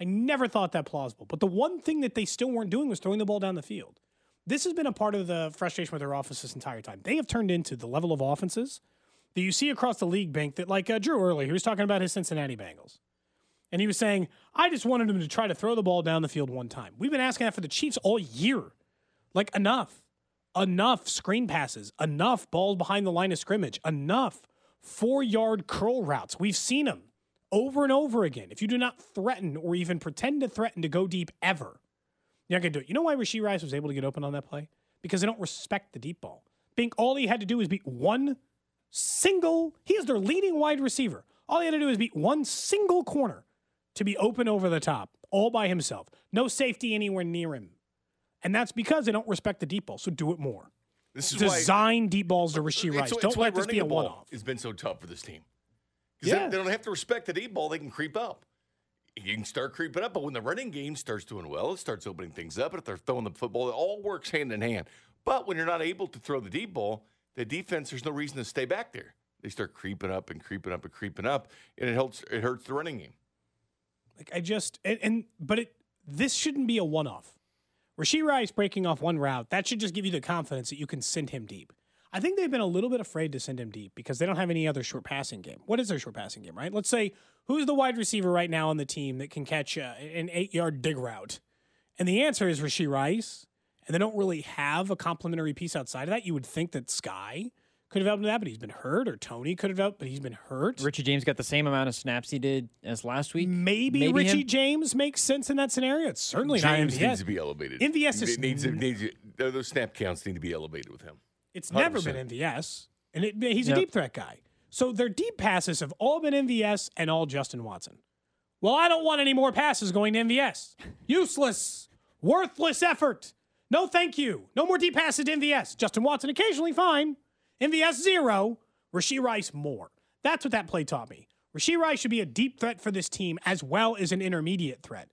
I never thought that plausible. But the one thing that they still weren't doing was throwing the ball down the field. This has been a part of the frustration with their offense this entire time. They have turned into the level of offenses that you see across the league, Bank, that like uh, Drew earlier, he was talking about his Cincinnati Bengals. And he was saying, I just wanted him to try to throw the ball down the field one time. We've been asking that for the Chiefs all year. Like, enough. Enough screen passes. Enough balls behind the line of scrimmage. Enough four yard curl routes. We've seen them over and over again. If you do not threaten or even pretend to threaten to go deep ever, you're not going to do it. You know why Rashee Rice was able to get open on that play? Because they don't respect the deep ball. Bink, all he had to do was beat one single, he is their leading wide receiver. All he had to do was beat one single corner to be open over the top, all by himself. No safety anywhere near him. And that's because they don't respect the deep ball. So do it more. This is why- Design deep balls to Rashee It's- Rice. it's Don't let this be a one off. It's been so tough for this team. Yeah. They, they don't have to respect the deep ball. They can creep up. You can start creeping up, but when the running game starts doing well, it starts opening things up. And if they're throwing the football, it all works hand in hand. But when you're not able to throw the deep ball, the defense, there's no reason to stay back there. They start creeping up and creeping up and creeping up, and it helps. It hurts the running game. Like I just and, and but it this shouldn't be a one off. Rashee Rice breaking off one route, that should just give you the confidence that you can send him deep. I think they've been a little bit afraid to send him deep because they don't have any other short passing game. What is their short passing game, right? Let's say who's the wide receiver right now on the team that can catch uh, an eight yard dig route? And the answer is Rashee Rice. And they don't really have a complementary piece outside of that. You would think that Sky could have helped with that, but he's been hurt, or Toney could have helped, but he's been hurt. Richie James got the same amount of snaps he did as last week. Maybe, Maybe Richie him? James makes sense in that scenario. It's certainly James not MVS. needs to be elevated. MVS is it needs, it needs those snap counts need to be elevated with him. It's never 100%. been MVS, and it, he's Yep. a deep threat guy. So their deep passes have all been MVS and all Justin Watson. Well, I don't want any more passes going to MVS. Useless, worthless effort. No, thank you. No more deep passes to MVS. Justin Watson occasionally fine. MVS zero. Rashee Rice more. That's what that play taught me. Rashee Rice should be a deep threat for this team as well as an intermediate threat.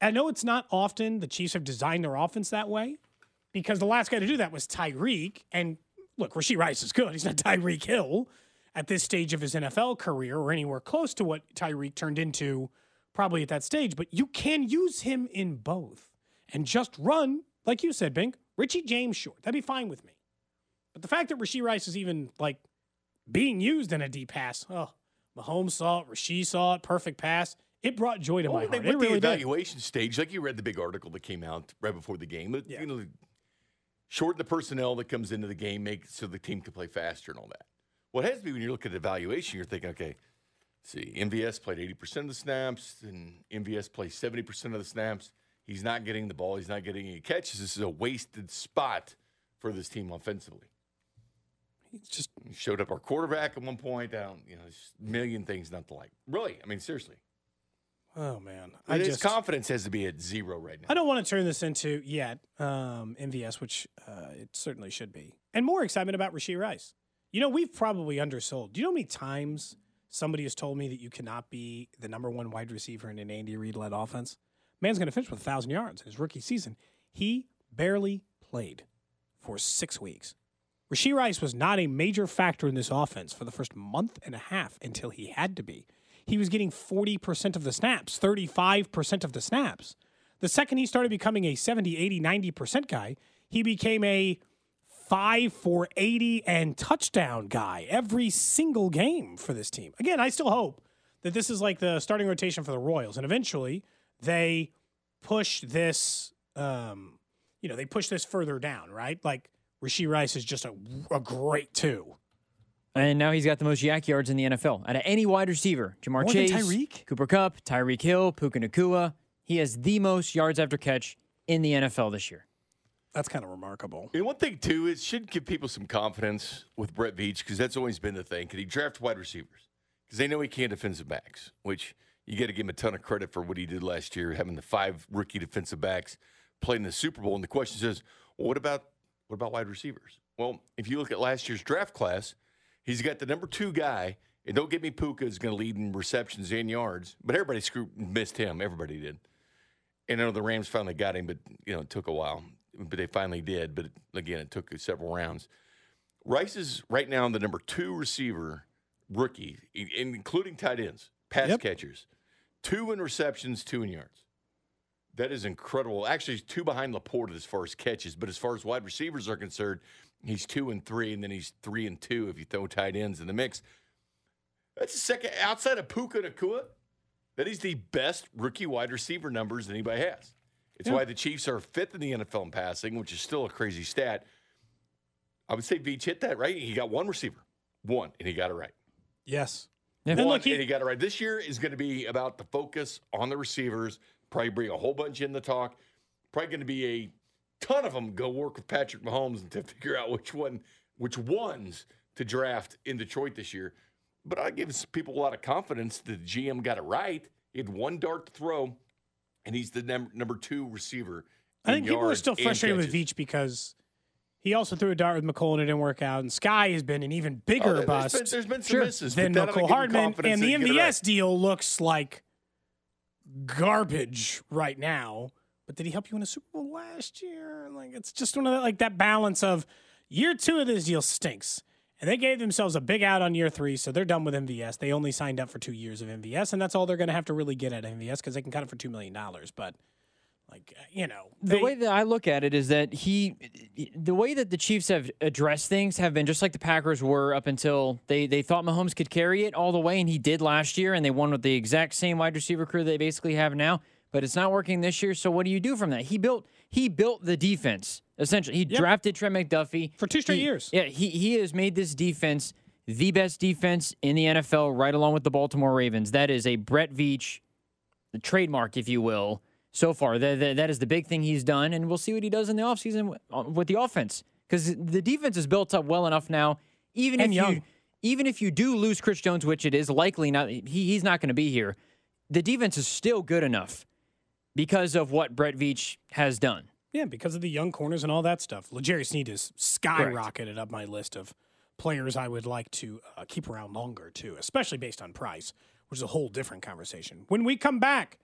I know it's not often the Chiefs have designed their offense that way because the last guy to do that was Tyreek. And look, Rashee Rice is good. He's not Tyreek Hill at this stage of his NFL career or anywhere close to what Tyreek turned into probably at that stage. But you can use him in both and just run like you said, Bink, Richie James short. That'd be fine with me. But the fact that Rashee Rice is even like being used in a deep pass, oh, Mahomes saw it, Rashee saw it, perfect pass. It brought joy to Oh, my they heart. went It the really did. evaluation stage, like you read the big article that came out right before the game. It, You know, shorten the personnel that comes into the game, make so the team can play faster and all that. What has to be when you look at evaluation, you're thinking, okay, see, MVS played 80% of the snaps, and MVS plays 70% of the snaps. He's not getting the ball. He's not getting any catches. This is a wasted spot for this team offensively. He's just showed up our quarterback at one point. Down, you know, there's a million things not to like. Really, I mean, seriously. Oh man, I His just confidence has to be at zero right now. I don't want to turn this into yet um, MVS, which uh, it certainly should be, and more excitement about Rashee Rice. You know, we've probably undersold. Do you know how many times somebody has told me that you cannot be the number one wide receiver in an Andy Reid led offense? Man's going to finish with a thousand yards in his rookie season. He barely played for six weeks. Rashee Rice was not a major factor in this offense for the first month and a half until he had to be. He was getting 40% of the snaps, 35% of the snaps. The second he started becoming a 70, 80, 90% guy, he became a 5 for 80 and touchdown guy every single game for this team. Again, I still hope that this is like the starting rotation for the Royals and eventually they push this um, you know, they push this further down, right? Like Rashee Rice is just a, a great two. And now he's got the most YAC yards in the NFL out of any wide receiver. Ja'Marr More Chase, Tyreek? Cooper Kupp, Tyreek Hill, Puka Nacua. He has the most yards after catch in the NFL this year. That's kind of remarkable. And one thing too, it should give people some confidence with Brett Veach because that's always been the thing. Could he draft wide receivers? Because they know he can't defensive backs, which you got to give him a ton of credit for what he did last year, having the five rookie defensive backs playing the Super Bowl. And the question is, well, what about what about wide receivers? Well, if you look at last year's draft class, he's got the number two guy. And don't get me Puka is going to lead in receptions and yards, but everybody screwed missed him. Everybody did. And I know the Rams finally got him, but you know it took a while. But they finally did. But again, it took several rounds. Rice is right now the number two receiver rookie, including tight ends, pass catchers, two in receptions, two in yards. That is incredible. Actually, he's two behind LaPorta as far as catches, but as far as wide receivers are concerned, he's two and three, and then he's three and two if you throw tight ends in the mix. That's the second outside of Puka Nacua. That is the best rookie wide receiver numbers anybody has. It's Yeah. why the Chiefs are fifth in the NFL in passing, which is still a crazy stat. I would say Veach hit that right. He got one receiver, one, and he got it right. Yes. One, And look, he- and he got it right. This year is going to be about the focus on the receivers. Probably bring a whole bunch in the talk. Probably going to be a ton of them go work with Patrick Mahomes and to figure out which one, which ones to draft in Detroit this year. But I give people a lot of confidence that the GM got it right. He had one dart to throw, and he's the num- number two receiver. I think people are still frustrated with. Veach because he also threw a dart with Mecole and it didn't work out. And Skyy has been an even bigger Oh, there's bust been- there's been some misses, but than Mecole Hardman. And the he can get it MVS right. deal looks like garbage right now. But did he help you in a Super Bowl last year? Like it's just one of the, like that balance of year two of this deal stinks. And they gave themselves a big out on year three, so they're done with MVS. They only signed up for two years of MVS, and that's all they're going to have to really get at MVS because they can cut it for two million dollars. But like you know, The way that I look at it is that he, the way that the Chiefs have addressed things have been just like the Packers were up until they they thought Mahomes could carry it all the way, and he did last year, and they won with the exact same wide receiver crew they basically have now. But it's not working this year. So what do you do from that? He built he built the defense essentially. He drafted Trent McDuffie for two straight He- years. Yeah, he he has made this defense the best defense in the NFL, right along with the Baltimore Ravens. That is a Brett Veach the trademark, if you will, so far. That, that, that is the big thing he's done, and we'll see what he does in the offseason with, uh, with the offense. Because the defense is built up well enough now, even And if young. you even if you do lose Chris Jones, which it is likely not, he, he's not going to be here. The defense is still good enough because of what Brett Veach has done. Yeah, because of the young corners and all that stuff. L'Jarius Sneed has skyrocketed up my list of players I would like to uh, keep around longer, too, especially based on price, which is a whole different conversation. When we come back,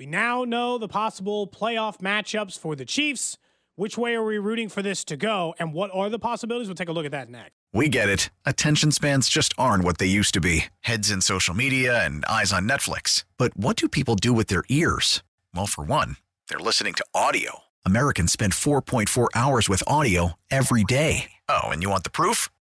we now know the possible playoff matchups for the Chiefs. Which way are we rooting for this to go? And what are the possibilities? We'll take a look at that next. We get it. Attention spans just aren't what they used to be heads in social media and eyes on Netflix. But what do people do with their ears? Well, for one, they're listening to audio. Americans spend 4.4 hours with audio every day. Oh, and you want the proof?